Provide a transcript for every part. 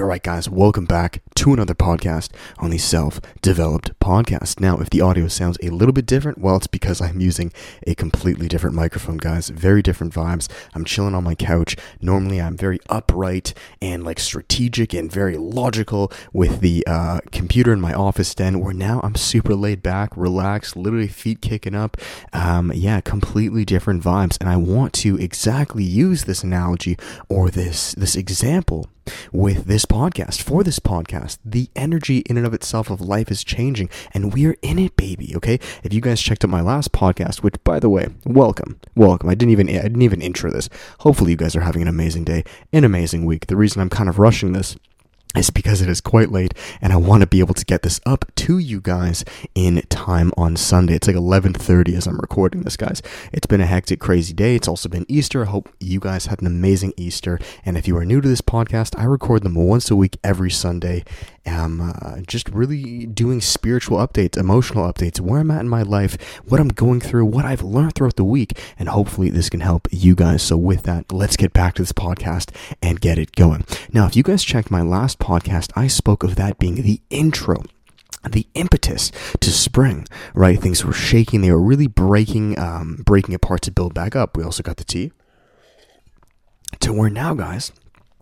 All right, guys, welcome back to another podcast on the Self Developed Podcast. Now, if the audio sounds a little bit different, well, it's because I'm using a completely different microphone, guys. Very different vibes. I'm chilling on my couch. Normally, I'm very upright and like strategic and very logical with the uh, computer in my office den, where now I'm super laid back, relaxed, literally feet kicking up. Um, yeah, completely different vibes. And I want to exactly use this analogy or this, this example with this podcast. For this podcast, the energy in and of itself of life is changing, and we're in it, baby. Okay. If you guys checked out my last podcast, which by the way, welcome, welcome. I didn't even I didn't even intro this. Hopefully, you guys are having an amazing day, an amazing week. The reason I'm kind of rushing this is because it is quite late and I want to be able to get this up to you guys in time on Sunday. It's like 11:30 as I'm recording this, guys. It's been a hectic crazy day. It's also been Easter. I hope you guys had an amazing Easter. And if you are new to this podcast, I record them once a week every Sunday. I'm uh, just really doing spiritual updates, emotional updates, where I'm at in my life, what I'm going through, what I've learned throughout the week, and hopefully this can help you guys. So with that, let's get back to this podcast and get it going. Now, if you guys checked my last podcast, I spoke of that being the intro the impetus to spring, right? Things were shaking; they were really breaking, um, breaking apart to build back up. We also got the tea to where now, guys,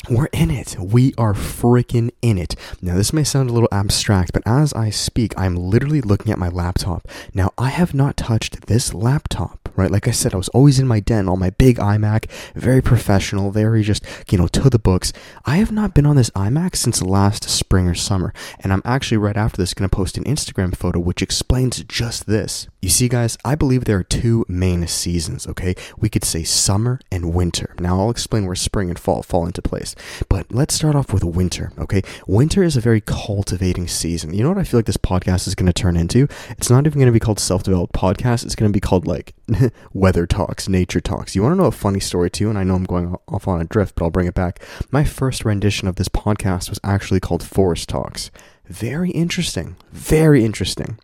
we're in it. We are freaking in it. Now, this may sound a little abstract, but as I speak, I'm literally looking at my laptop. Now, I have not touched this laptop, right? Like I said, I was always in my den on my big iMac, very professional, very just, you know, to the books. I have not been on this iMac since last spring or summer, and I'm actually right after this going to post an Instagram photo which explains just this. You see, guys, I believe there are two main seasons, okay? We could say summer and winter. Now, I'll explain where spring and fall fall into place. But let's start off with winter, okay? Winter is a very cultivating season. You know what I feel like this podcast is going to turn into? It's not even going to be called Self Developed Podcast. It's going to be called like Weather Talks, Nature Talks. You want to know a funny story too? And I know I'm going off on a drift, but I'll bring it back. My first rendition of this podcast was actually called Forest Talks. Very interesting. Very interesting.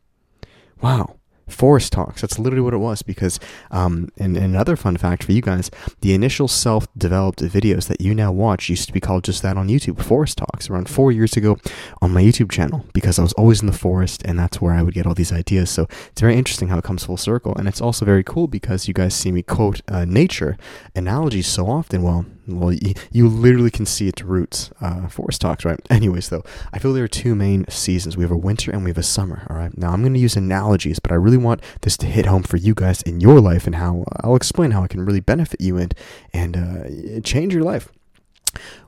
Wow. Forest Talks. That's literally what it was because, um, and, and another fun fact for you guys, the initial self developed videos that you now watch used to be called just that on YouTube, Forest Talks, around four years ago on my YouTube channel because I was always in the forest and that's where I would get all these ideas. So it's very interesting how it comes full circle. And it's also very cool because you guys see me quote uh, nature analogies so often. Well, well, you, you literally can see its roots. Uh, forest talks, right? Anyways, though, I feel there are two main seasons. We have a winter and we have a summer. All right. Now I'm going to use analogies, but I really want this to hit home for you guys in your life and how I'll explain how it can really benefit you and and uh, change your life.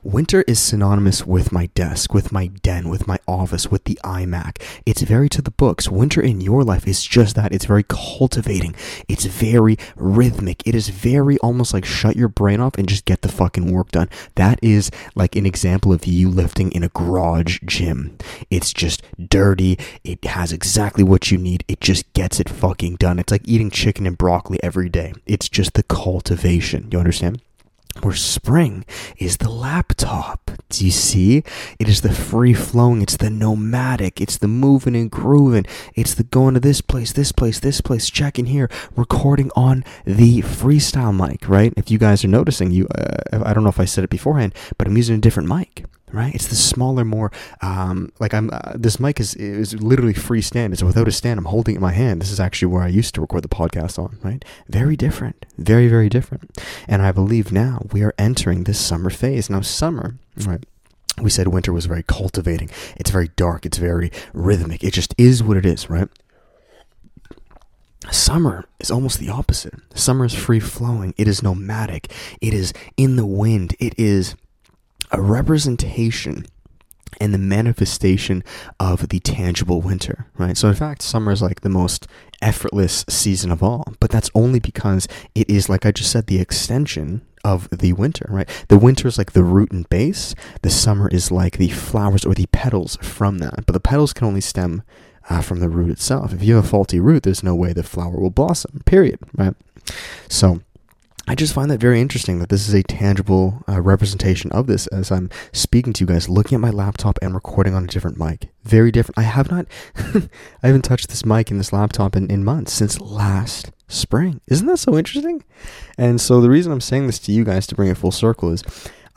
Winter is synonymous with my desk, with my den, with my office, with the iMac. It's very to the books. Winter in your life is just that. It's very cultivating. It's very rhythmic. It is very almost like shut your brain off and just get the fucking work done. That is like an example of you lifting in a garage gym. It's just dirty. It has exactly what you need. It just gets it fucking done. It's like eating chicken and broccoli every day. It's just the cultivation. You understand? Where spring is the laptop. Do you see? It is the free flowing, it's the nomadic, it's the moving and grooving, it's the going to this place, this place, this place, checking here, recording on the freestyle mic, right? If you guys are noticing, you, uh, I don't know if I said it beforehand, but I'm using a different mic right? It's the smaller, more um, like I'm. Uh, this mic is is literally free stand. It's without a stand. I'm holding it in my hand. This is actually where I used to record the podcast on, right? Very different, very very different. And I believe now we are entering this summer phase. Now summer, right? We said winter was very cultivating. It's very dark. It's very rhythmic. It just is what it is, right? Summer is almost the opposite. Summer is free flowing. It is nomadic. It is in the wind. It is a representation and the manifestation of the tangible winter, right? So, in fact, summer is like the most effortless season of all, but that's only because it is, like I just said, the extension of the winter, right? The winter is like the root and base, the summer is like the flowers or the petals from that, but the petals can only stem uh, from the root itself. If you have a faulty root, there's no way the flower will blossom, period, right? So, I just find that very interesting that this is a tangible uh, representation of this as I'm speaking to you guys, looking at my laptop and recording on a different mic. Very different. I have not, I haven't touched this mic in this laptop in, in months since last spring. Isn't that so interesting? And so the reason I'm saying this to you guys to bring it full circle is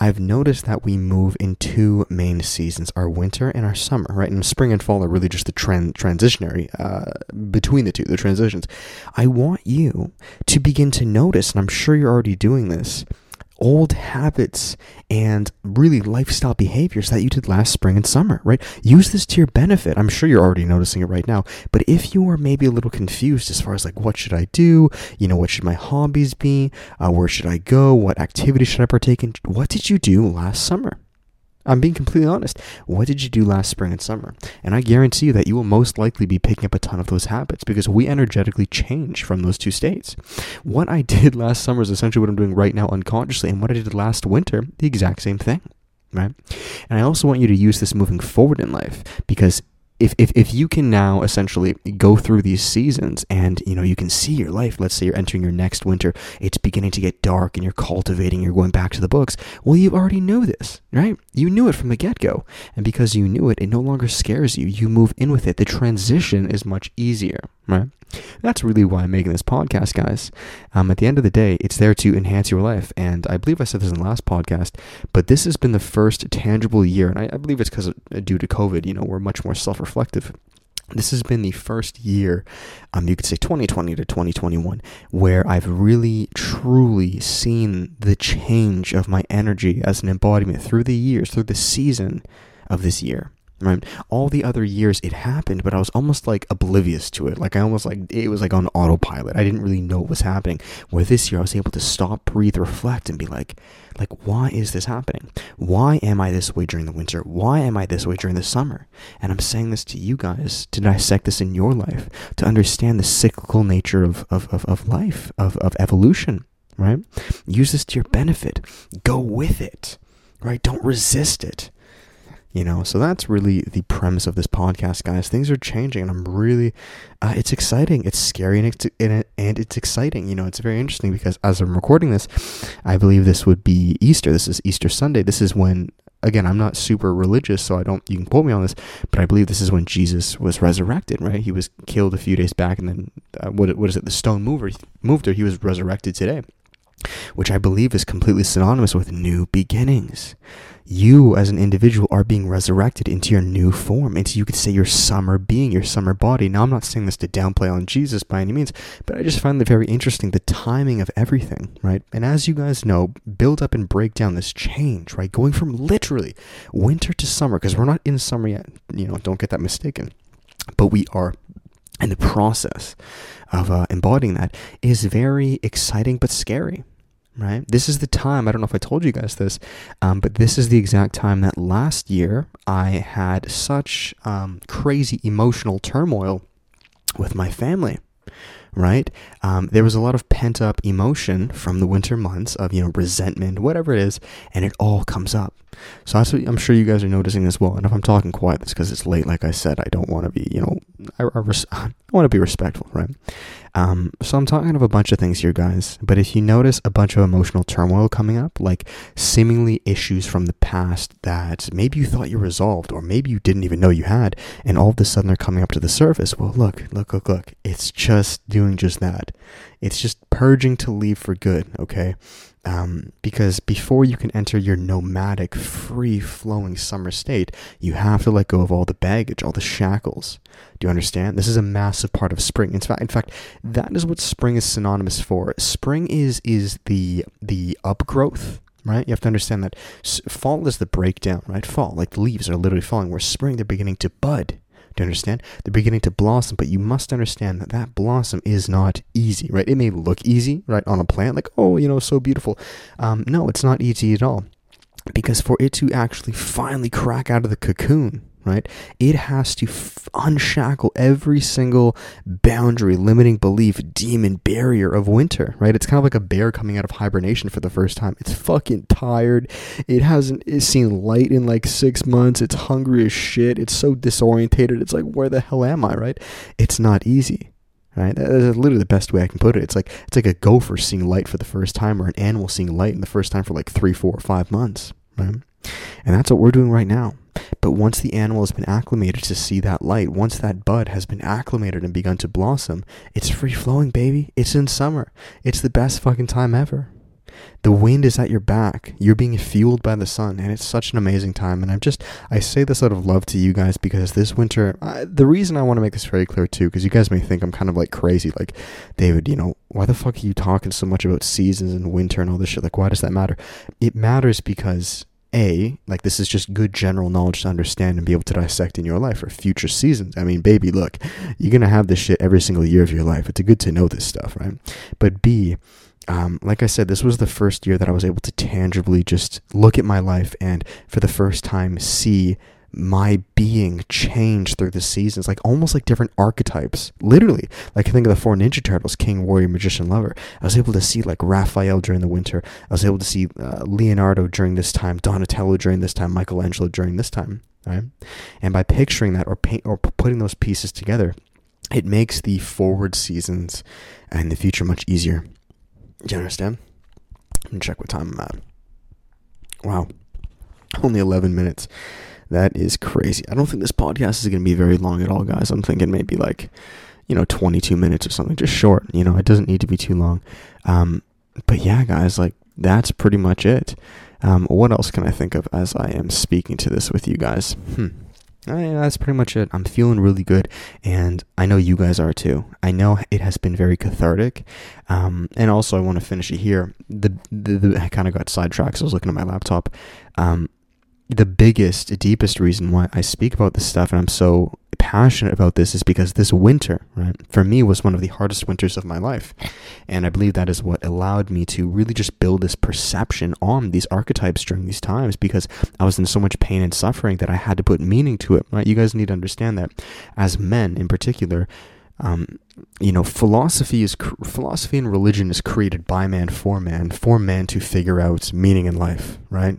I've noticed that we move in two main seasons, our winter and our summer, right? And spring and fall are really just the trend transitionary uh, between the two, the transitions. I want you to begin to notice, and I'm sure you're already doing this, old habits and really lifestyle behaviors that you did last spring and summer, right? Use this to your benefit. I'm sure you're already noticing it right now. But if you are maybe a little confused as far as like, what should I do? You know, what should my hobbies be? Uh, where should I go? What activity should I partake in? What did you do last summer? I'm being completely honest. What did you do last spring and summer? And I guarantee you that you will most likely be picking up a ton of those habits because we energetically change from those two states. What I did last summer is essentially what I'm doing right now unconsciously, and what I did last winter, the exact same thing. Right? And I also want you to use this moving forward in life because if, if, if you can now essentially go through these seasons and you know you can see your life let's say you're entering your next winter it's beginning to get dark and you're cultivating you're going back to the books well you already know this right? You knew it from the get-go. And because you knew it it no longer scares you. You move in with it. The transition is much easier right that's really why I'm making this podcast, guys. Um, at the end of the day, it's there to enhance your life. And I believe I said this in the last podcast, but this has been the first tangible year, and I, I believe it's because uh, due to COVID, you know, we're much more self reflective this has been the first year, um, you could say 2020 to 2021, where I've really truly seen the change of my energy as an embodiment through the years, through the season of this year right all the other years it happened but i was almost like oblivious to it. Like i almost like it was like on autopilot. I didn't really know what was happening. Where this year i was able to stop breathe reflect and be like like why is this happening? Why am i this way during the winter? Why am i this way during the summer? And i'm saying this to you guys to dissect this in your life to understand the cyclical nature of of, of, of life of, of evolution right? Use this to your benefit. Go with it right? Don't resist it you know? So that's really the premise of this podcast guys. Things are changing and i'm really uh, it's exciting. It's scary and it's, and it's exciting. You know it's very interesting because as i'm recording this i believe this would be easter. This is easter sunday. This is when again i'm not super religious so i don't you can quote me on this but i believe this is when jesus was resurrected right? He was killed a few days back and then uh, what, what is it? The stone mover moved her he was resurrected today which i believe is completely synonymous with new beginnings you as an individual are being resurrected into your new form, into you could say your summer being, your summer body. Now, I'm not saying this to downplay on Jesus by any means, but I just find it very interesting the timing of everything, right? And as you guys know, build up and break down this change, right? Going from literally winter to summer, because we're not in summer yet, you know, don't get that mistaken, but we are and the process of uh, embodying that is very exciting but scary right? This is the time, I don't know if I told you guys this, um, but this is the exact time that last year I had such um, crazy emotional turmoil with my family right? Um, there was a lot of pent up emotion from the winter months of, you know, resentment, whatever it is, and it all comes up. So I'm sure you guys are noticing as well. And if I'm talking quiet, it's because it's late. Like I said, I don't want to be, you know, I, I, I want to be respectful, right? Um, so I'm talking of a bunch of things here, guys. But if you notice a bunch of emotional turmoil coming up, like seemingly issues from the past that maybe you thought you resolved, or maybe you didn't even know you had, and all of a sudden they're coming up to the surface. Well, look, look, look, look. It's just doing just that. It's just purging to leave for good, okay? Um, because before you can enter your nomadic, free flowing summer state, you have to let go of all the baggage, all the shackles. Do you understand? This is a massive part of spring. In fact, in fact, that is what spring is synonymous for. Spring is is the the upgrowth right? You have to understand that fall is the breakdown, right? Fall, like the leaves are literally falling, where spring they're beginning to bud. Do you understand? They're beginning to blossom, but you must understand that that blossom is not easy, right? It may look easy, right, on a plant, like, oh, you know, so beautiful. Um, no, it's not easy at all. Because for it to actually finally crack out of the cocoon, right? It has to f- unshackle every single boundary, limiting belief, demon, barrier of winter, right? It's kind of like a bear coming out of hibernation for the first time. It's fucking tired. It hasn't seen light in like six months. It's hungry as shit. It's so disorientated. It's like, where the hell am I, right? It's not easy. Right, that is literally the best way I can put it. It's like it's like a gopher seeing light for the first time, or an animal seeing light in the first time for like three, four, five months. Right, and that's what we're doing right now. But once the animal has been acclimated to see that light, once that bud has been acclimated and begun to blossom, it's free flowing, baby. It's in summer. It's the best fucking time ever. The wind is at your back. You're being fueled by the sun, and it's such an amazing time. And I'm just, I say this out of love to you guys because this winter, I, the reason I want to make this very clear too, because you guys may think I'm kind of like crazy, like, David, you know, why the fuck are you talking so much about seasons and winter and all this shit? Like, why does that matter? It matters because a like this is just good general knowledge to understand and be able to dissect in your life for future seasons. I mean baby look you're gonna have this shit every single year of your life. It's good to know this stuff right? But b um, like I said, this was the first year that I was able to tangibly just look at my life and for the first time see my being change through the seasons, like almost like different archetypes. Literally, like I think of the four Ninja Turtles: King, Warrior, Magician, Lover. I was able to see like Raphael during the winter. I was able to see uh, Leonardo during this time, Donatello during this time, Michelangelo during this time. Right, and by picturing that or paint or putting those pieces together, it makes the forward seasons and the future much easier. Do you understand? Let me check what time I'm at. Wow. Only 11 minutes. That is crazy. I don't think this podcast is going to be very long at all, guys. I'm thinking maybe like, you know, 22 minutes or something, just short. You know, it doesn't need to be too long. Um, but yeah, guys, like that's pretty much it. Um, what else can I think of as I am speaking to this with you guys? Hmm. I, that's pretty much it. I'm feeling really good, and I know you guys are too. I know it has been very cathartic, um, and also I want to finish it here. The, the, the I kind of got sidetracked. So I was looking at my laptop. Um, the biggest, deepest reason why I speak about this stuff and I'm so passionate about this is because this winter, right, for me was one of the hardest winters of my life. And I believe that is what allowed me to really just build this perception on these archetypes during these times because I was in so much pain and suffering that I had to put meaning to it, right? You guys need to understand that as men in particular, um, you know, philosophy is philosophy and religion is created by man for man, for man to figure out meaning in life, right?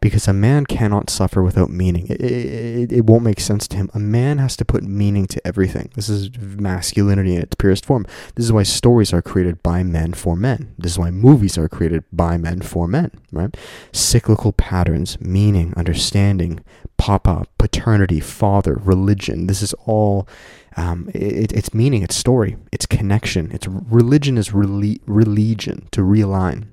Because a man cannot suffer without meaning. It, it, it, won't make sense to him. A man has to put meaning to everything. This is masculinity in its purest form. This is why stories are created by men for men. This is why movies are created by men for men, right? Cyclical patterns, meaning, understanding, papa, paternity, father, religion. This is all. Um, it, it's meaning, it's story, it's connection. It's religion is rele- religion to realign,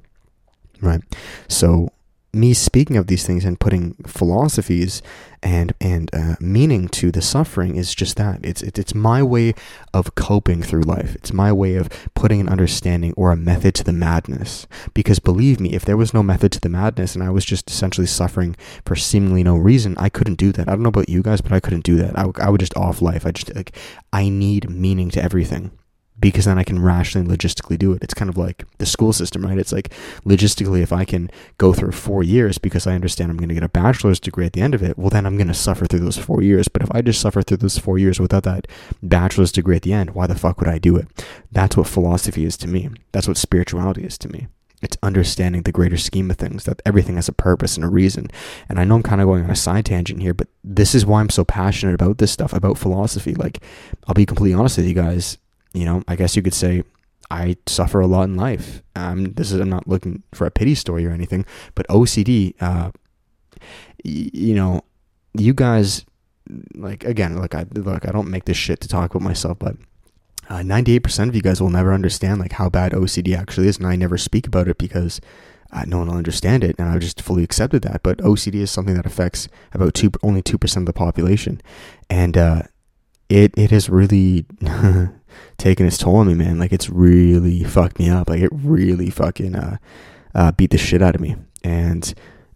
right? So me speaking of these things and putting philosophies and and uh, meaning to the suffering is just that. It's it, it's my way of coping through life. It's my way of putting an understanding or a method to the madness. Because believe me if there was no method to the madness and i was just essentially suffering for seemingly no reason i couldn't do that. I don't know about you guys but i couldn't do that. I would just off life. I just like i need meaning to everything because then I can rationally logistically do it. It's kind of like the school system, right? It's like logistically, if I can go through four years because I understand I'm going to get a bachelor's degree at the end of it, well, then I'm going to suffer through those four years. But if I just suffer through those four years without that bachelor's degree at the end, why the fuck would I do it? That's what philosophy is to me. That's what spirituality is to me. It's understanding the greater scheme of things, that everything has a purpose and a reason. And I know I'm kind of going on a side tangent here, but this is why I'm so passionate about this stuff, about philosophy. Like, I'll be completely honest with you guys you know, I guess you could say I suffer a lot in life. Um, this is I'm not looking for a pity story or anything, but OCD. Uh, y- you know, you guys like again. Look, I look. I don't make this shit to talk about myself, but uh, 98% of you guys will never understand like how bad OCD actually is, and I never speak about it because uh, no one will understand it, and I've just fully accepted that. But OCD is something that affects about two, only two percent of the population, and uh, it it has really taken its toll on me, man. Like it's really fucked me up. Like it really fucking uh, uh, beat the shit out of me. And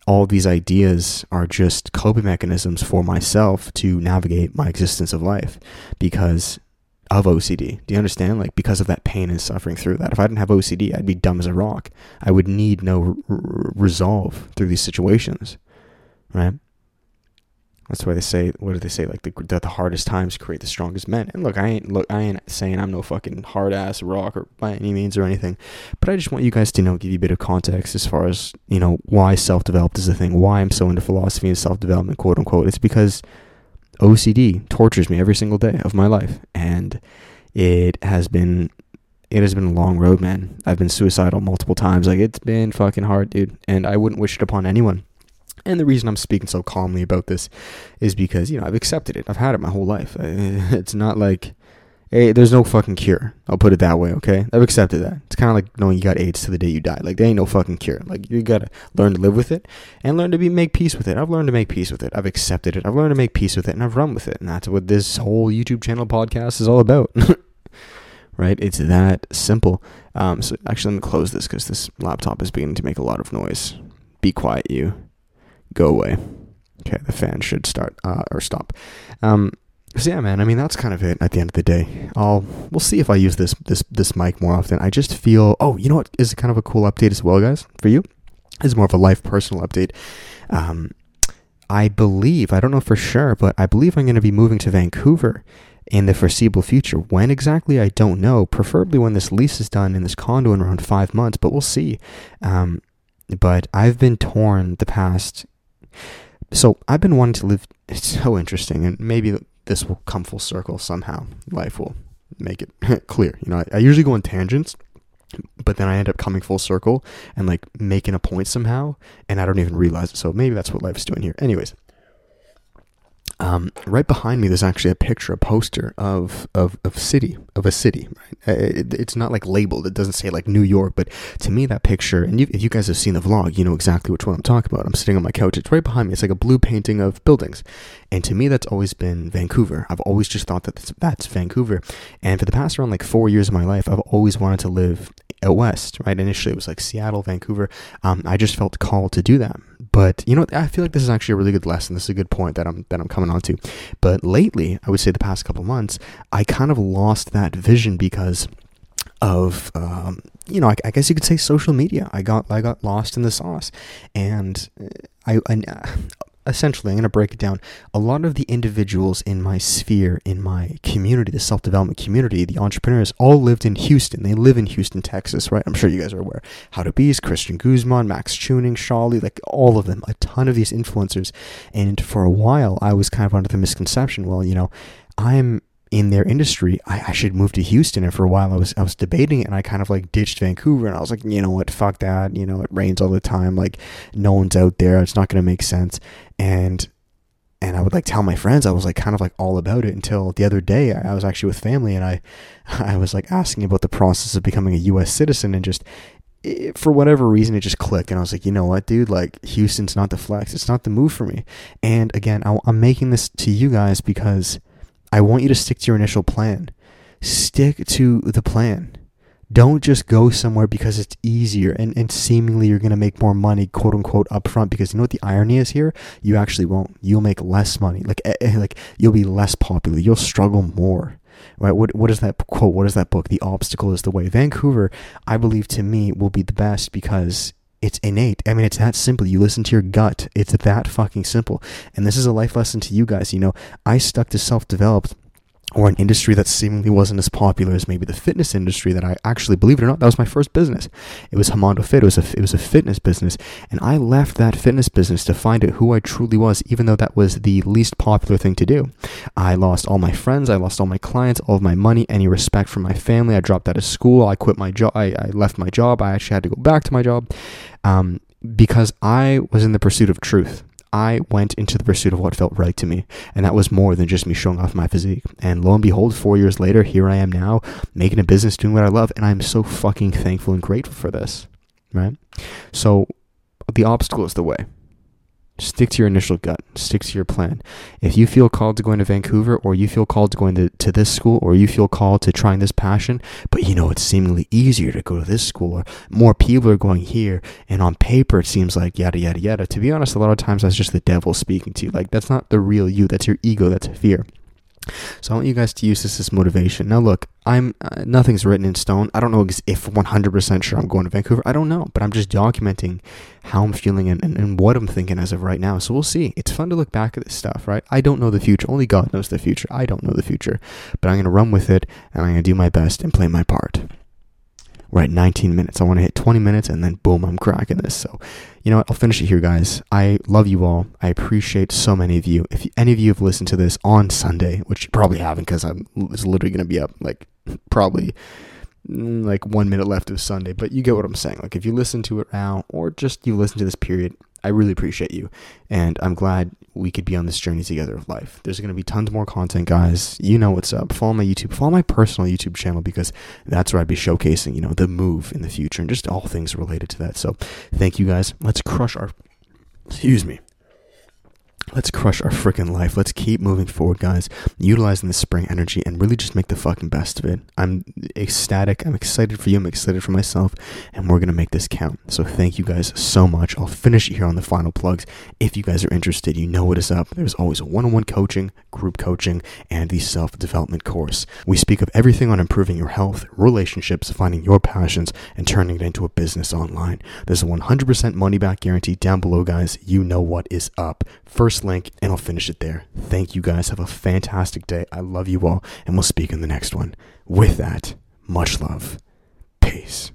all these ideas are just coping mechanisms for myself to navigate my existence of life because of OCD. Do you understand? Like because of that pain and suffering through that. If I didn't have OCD, I'd be dumb as a rock. I would need no r- resolve through these situations, right? That's why they say, what do they say? Like the, the hardest times create the strongest men. And look, I ain't look, I ain't saying I'm no fucking hard ass rock or by any means or anything, but I just want you guys to know, give you a bit of context as far as you know why self developed is a thing, why I'm so into philosophy and self development, quote unquote. It's because OCD tortures me every single day of my life, and it has been it has been a long road, man. I've been suicidal multiple times. Like it's been fucking hard, dude, and I wouldn't wish it upon anyone. And the reason I'm speaking so calmly about this is because, you know, I've accepted it. I've had it my whole life. It's not like Hey, there's no fucking cure. I'll put it that way, okay? I've accepted that. It's kind of like knowing you got AIDS to the day you die. Like, there ain't no fucking cure. Like, you gotta learn to live with it and learn to be make peace with it. I've learned to make peace with it. I've accepted it. I've learned to make peace with it, and I've run with it. And that's what this whole YouTube channel podcast is all about. right? It's that simple. Um, so actually, let me close this because this laptop is beginning to make a lot of noise. Be quiet, you. Go away. Okay, the fan should start uh, or stop. Um, so yeah, man. I mean, that's kind of it. At the end of the day, I'll we'll see if I use this this this mic more often. I just feel. Oh, you know what is kind of a cool update as well, guys, for you. Is more of a life personal update. Um, I believe I don't know for sure, but I believe I'm going to be moving to Vancouver in the foreseeable future. When exactly, I don't know. Preferably when this lease is done in this condo in around five months, but we'll see. Um, but I've been torn the past. So I've been wanting to live. It's so interesting, and maybe this will come full circle somehow. Life will make it clear. You know, I, I usually go on tangents, but then I end up coming full circle and like making a point somehow, and I don't even realize it. So maybe that's what life's doing here. Anyways, um, right behind me, there's actually a picture, a poster of of of city of a city. Right? Uh, it, it's not like labeled. It doesn't say like New York, but to me, that picture, and you, if you guys have seen the vlog, you know exactly which one I'm talking about. I'm sitting on my couch. It's right behind me. It's like a blue painting of buildings, and to me, that's always been Vancouver. I've always just thought that that's, that's Vancouver, and for the past around like four years of my life, I've always wanted to live out west. Right? Initially, it was like Seattle, Vancouver. Um, I just felt called to do that. But you know, I feel like this is actually a really good lesson. This is a good point that I'm that I'm coming on to. But lately, I would say the past couple months, I kind of lost that vision because of um, you know, I, I, guess you could say social media. I got I got lost in the sauce, and I, I essentially, I'm going to break it down. A lot of the individuals in my sphere, in my community, the self development community, the entrepreneurs, all lived in Houston. They live in Houston, Texas, right? I'm sure you guys are aware. How to Beast, Christian Guzman, Max Tuning, Shawley, like all of them, a ton of these influencers. And for a while, I was kind of under the misconception, well, you know, I'm in their industry, I, I, should move to Houston. And for a while, I was I was debating it, and I kind of like ditched Vancouver, and I was like, you know what, fuck that. You know, it rains all the time. Like, no one's out there. It's not going to make sense. And and I would like tell my friends I was like kind of like all about it until the other day I was actually with family and I I was like asking about the process of becoming a US citizen and just it, for whatever reason it just clicked and I was like you know what dude like Houston's not the flex it's not the move for me and again I, I'm making this to you guys because I want you to stick to your initial plan. Stick to the plan. Don't just go somewhere because it's easier and, and seemingly you're going to make more money, quote unquote, upfront. Because you know what the irony is here? You actually won't. You'll make less money. Like, eh, eh, like you'll be less popular. You'll struggle more. Right? What, what is that quote? What is that book? The obstacle is the way. Vancouver, I believe to me, will be the best because it's innate. I mean, it's that simple. You listen to your gut. It's that fucking simple. And this is a life lesson to you guys. You know, I stuck to self developed or an industry that seemingly wasn't as popular as maybe the fitness industry that I actually believe it or not that was my first business. It was Hamando Fit. It was a it was a fitness business. And I left that fitness business to find out who I truly was even though that was the least popular thing to do. I lost all my friends. I lost all my clients all of my money any respect for my family. I dropped out of school. I quit my job I, I left my job. I actually had to go back to my job um, because I was in the pursuit of truth I went into the pursuit of what felt right to me. And that was more than just me showing off my physique. And lo and behold, four years later, here I am now, making a business, doing what I love. And I'm so fucking thankful and grateful for this. Right? So the obstacle is the way. Stick to your initial gut. Stick to your plan. If you feel called to going to Vancouver, or you feel called to going to, to this school, or you feel called to trying this passion, but you know it's seemingly easier to go to this school, or more people are going here, and on paper it seems like yada yada yada. To be honest, a lot of times that's just the devil speaking to you. Like that's not the real you. That's your ego. That's fear. So I want you guys to use this as motivation. Now, look, I'm uh, nothing's written in stone. I don't know if 100% sure I'm going to Vancouver. I don't know, but I'm just documenting how I'm feeling and, and, and what I'm thinking as of right now. So we'll see. It's fun to look back at this stuff, right? I don't know the future. Only God knows the future. I don't know the future, but I'm going to run with it and I'm going to do my best and play my part. We're at 19 minutes. I want to hit 20 minutes and then boom, I'm cracking this. So, you know what? I'll finish it here, guys. I love you all. I appreciate so many of you. If any of you have listened to this on Sunday, which you probably haven't because I'm it's literally going to be up like probably Mm, like one minute left of Sunday, but you get what I'm saying. Like if you listen to it now or just you listen to this period, I really appreciate you. And I'm glad we could be on this journey together of life. There's going to be tons more content, guys. You know what's up. Follow my YouTube, follow my personal YouTube channel because that's where I'd be showcasing, you know, the move in the future and just all things related to that. So thank you guys. Let's crush our, excuse me. Let's crush our freaking life. Let's keep moving forward, guys. Utilizing the spring energy and really just make the fucking best of it. I'm ecstatic. I'm excited for you. I'm excited for myself. And we're going to make this count. So thank you guys so much. I'll finish here on the final plugs. If you guys are interested, you know what is up. There's always one on one coaching, group coaching, and the self development course. We speak of everything on improving your health, relationships, finding your passions, and turning it into a business online. There's a 100% money back guarantee down below, guys. You know what is up. First link and I'll finish it there. Thank you guys. Have a fantastic day. I love you all and we'll speak in the next one. With that, much love. Peace.